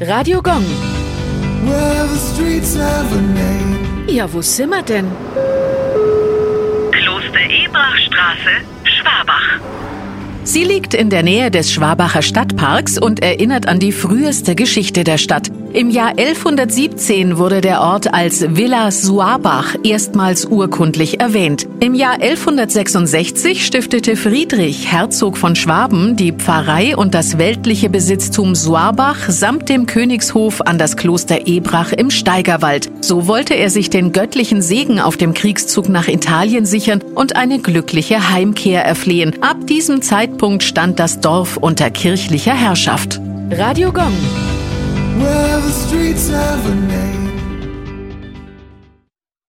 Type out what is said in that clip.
Radio Gong. Well, the streets have a name. Ja, wo sind wir denn? Kloster Ebrachstraße, Schwabach. Sie liegt in der Nähe des Schwabacher Stadtparks und erinnert an die früheste Geschichte der Stadt. Im Jahr 1117 wurde der Ort als Villa Suabach erstmals urkundlich erwähnt. Im Jahr 1166 stiftete Friedrich, Herzog von Schwaben, die Pfarrei und das weltliche Besitztum Suabach samt dem Königshof an das Kloster Ebrach im Steigerwald. So wollte er sich den göttlichen Segen auf dem Kriegszug nach Italien sichern und eine glückliche Heimkehr erflehen. Ab diesem Zeitpunkt stand das Dorf unter kirchlicher Herrschaft. Radio Gong. Well,